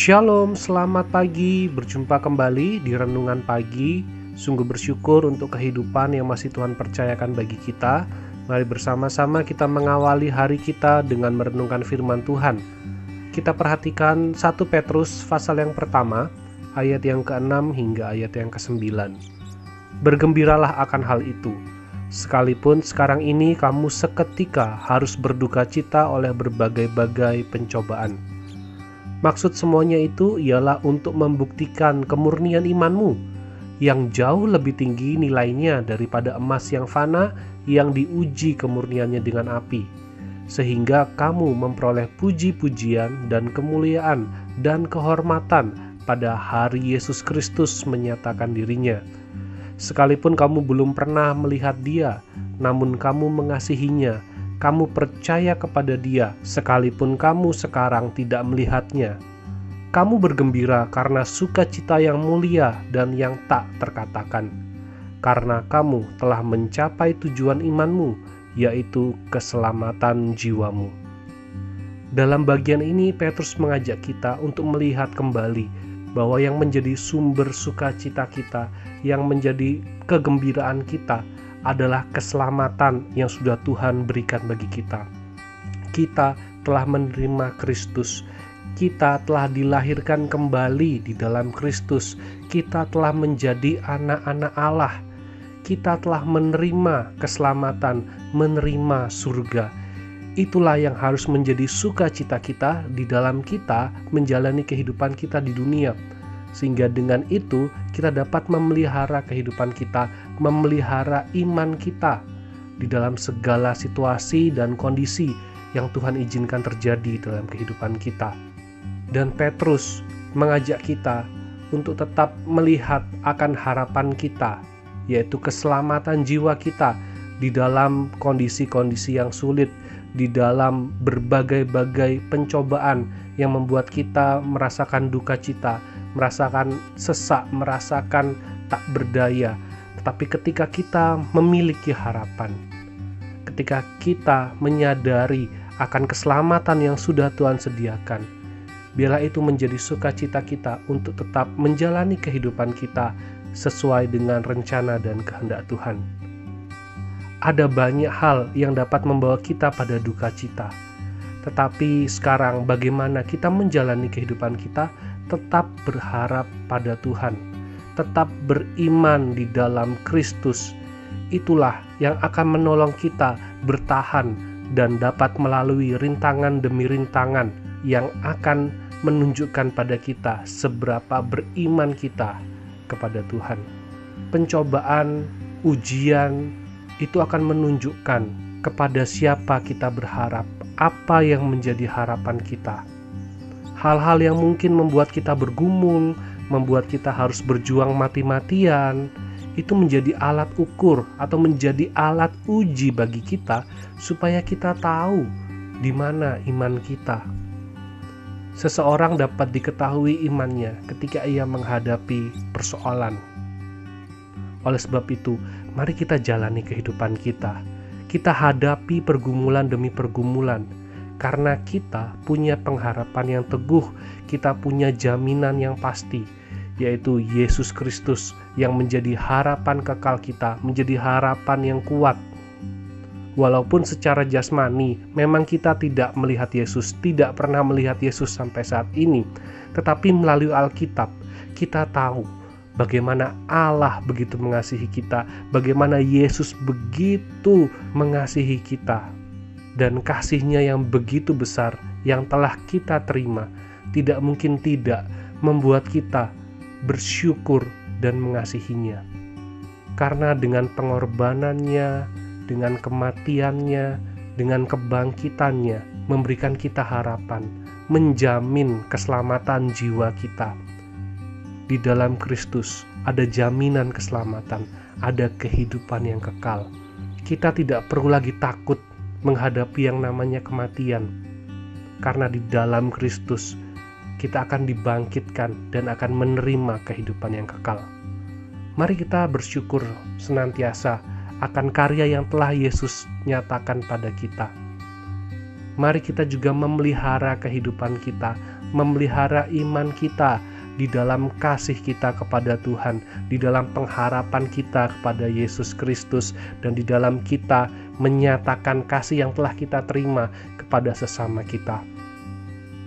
Shalom, selamat pagi. Berjumpa kembali di renungan pagi. Sungguh bersyukur untuk kehidupan yang masih Tuhan percayakan bagi kita. Mari bersama-sama kita mengawali hari kita dengan merenungkan firman Tuhan. Kita perhatikan 1 Petrus pasal yang pertama, ayat yang ke-6 hingga ayat yang ke-9. Bergembiralah akan hal itu. Sekalipun sekarang ini kamu seketika harus berduka cita oleh berbagai-bagai pencobaan Maksud semuanya itu ialah untuk membuktikan kemurnian imanmu yang jauh lebih tinggi nilainya daripada emas yang fana yang diuji kemurniannya dengan api, sehingga kamu memperoleh puji-pujian dan kemuliaan dan kehormatan pada hari Yesus Kristus menyatakan dirinya. Sekalipun kamu belum pernah melihat Dia, namun kamu mengasihinya kamu percaya kepada Dia, sekalipun kamu sekarang tidak melihatnya. Kamu bergembira karena sukacita yang mulia dan yang tak terkatakan, karena kamu telah mencapai tujuan imanmu, yaitu keselamatan jiwamu. Dalam bagian ini, Petrus mengajak kita untuk melihat kembali bahwa yang menjadi sumber sukacita kita, yang menjadi kegembiraan kita, adalah keselamatan yang sudah Tuhan berikan bagi kita. Kita telah menerima Kristus. Kita telah dilahirkan kembali di dalam Kristus. Kita telah menjadi anak-anak Allah. Kita telah menerima keselamatan, menerima surga. Itulah yang harus menjadi sukacita kita di dalam kita menjalani kehidupan kita di dunia sehingga dengan itu kita dapat memelihara kehidupan kita, memelihara iman kita di dalam segala situasi dan kondisi yang Tuhan izinkan terjadi dalam kehidupan kita. Dan Petrus mengajak kita untuk tetap melihat akan harapan kita, yaitu keselamatan jiwa kita di dalam kondisi-kondisi yang sulit, di dalam berbagai-bagai pencobaan yang membuat kita merasakan duka cita, merasakan sesak, merasakan tak berdaya. Tetapi ketika kita memiliki harapan, ketika kita menyadari akan keselamatan yang sudah Tuhan sediakan, biarlah itu menjadi sukacita kita untuk tetap menjalani kehidupan kita sesuai dengan rencana dan kehendak Tuhan. Ada banyak hal yang dapat membawa kita pada duka cita, tetapi sekarang bagaimana kita menjalani kehidupan kita tetap berharap pada Tuhan, tetap beriman di dalam Kristus. Itulah yang akan menolong kita bertahan dan dapat melalui rintangan demi rintangan yang akan menunjukkan pada kita seberapa beriman kita kepada Tuhan. Pencobaan, ujian itu akan menunjukkan kepada siapa kita berharap, apa yang menjadi harapan kita hal-hal yang mungkin membuat kita bergumul, membuat kita harus berjuang mati-matian, itu menjadi alat ukur atau menjadi alat uji bagi kita supaya kita tahu di mana iman kita. Seseorang dapat diketahui imannya ketika ia menghadapi persoalan. Oleh sebab itu, mari kita jalani kehidupan kita. Kita hadapi pergumulan demi pergumulan karena kita punya pengharapan yang teguh, kita punya jaminan yang pasti, yaitu Yesus Kristus yang menjadi harapan kekal kita, menjadi harapan yang kuat. Walaupun secara jasmani memang kita tidak melihat Yesus, tidak pernah melihat Yesus sampai saat ini, tetapi melalui Alkitab kita tahu bagaimana Allah begitu mengasihi kita, bagaimana Yesus begitu mengasihi kita, dan kasihnya yang begitu besar yang telah kita terima tidak mungkin tidak membuat kita bersyukur dan mengasihinya. Karena dengan pengorbanannya, dengan kematiannya, dengan kebangkitannya, memberikan kita harapan, menjamin keselamatan jiwa kita. Di dalam Kristus ada jaminan keselamatan, ada kehidupan yang kekal. Kita tidak perlu lagi takut menghadapi yang namanya kematian, karena di dalam Kristus kita akan dibangkitkan dan akan menerima kehidupan yang kekal. Mari kita bersyukur senantiasa akan karya yang telah Yesus nyatakan pada kita. Mari kita juga memelihara kehidupan kita, memelihara iman kita di dalam kasih kita kepada Tuhan, di dalam pengharapan kita kepada Yesus Kristus, dan di dalam kita menyatakan kasih yang telah kita terima kepada sesama kita.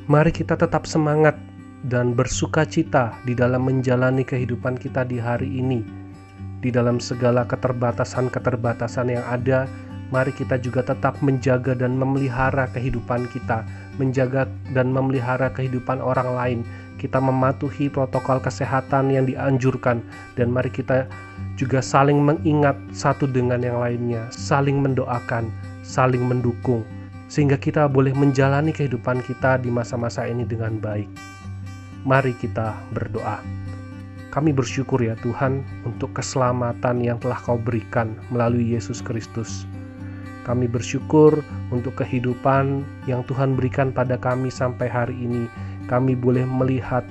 Mari kita tetap semangat dan bersuka cita di dalam menjalani kehidupan kita di hari ini. Di dalam segala keterbatasan-keterbatasan yang ada, mari kita juga tetap menjaga dan memelihara kehidupan kita, menjaga dan memelihara kehidupan orang lain, kita mematuhi protokol kesehatan yang dianjurkan dan mari kita juga saling mengingat satu dengan yang lainnya, saling mendoakan, saling mendukung sehingga kita boleh menjalani kehidupan kita di masa-masa ini dengan baik. Mari kita berdoa. Kami bersyukur ya Tuhan untuk keselamatan yang telah Kau berikan melalui Yesus Kristus. Kami bersyukur untuk kehidupan yang Tuhan berikan pada kami sampai hari ini kami boleh melihat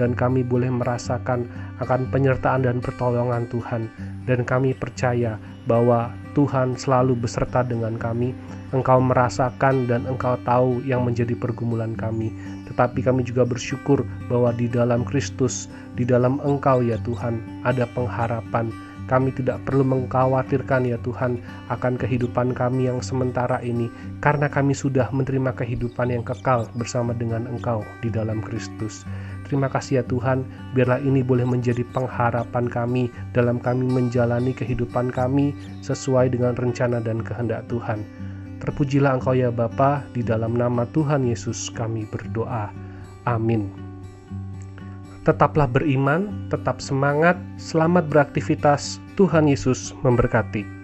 dan kami boleh merasakan akan penyertaan dan pertolongan Tuhan. Dan kami percaya bahwa Tuhan selalu beserta dengan kami. Engkau merasakan dan Engkau tahu yang menjadi pergumulan kami. Tetapi kami juga bersyukur bahwa di dalam Kristus di dalam Engkau ya Tuhan ada pengharapan kami tidak perlu mengkhawatirkan ya Tuhan akan kehidupan kami yang sementara ini karena kami sudah menerima kehidupan yang kekal bersama dengan Engkau di dalam Kristus. Terima kasih ya Tuhan, biarlah ini boleh menjadi pengharapan kami dalam kami menjalani kehidupan kami sesuai dengan rencana dan kehendak Tuhan. Terpujilah Engkau ya Bapa, di dalam nama Tuhan Yesus kami berdoa. Amin. Tetaplah beriman, tetap semangat, selamat beraktivitas. Tuhan Yesus memberkati.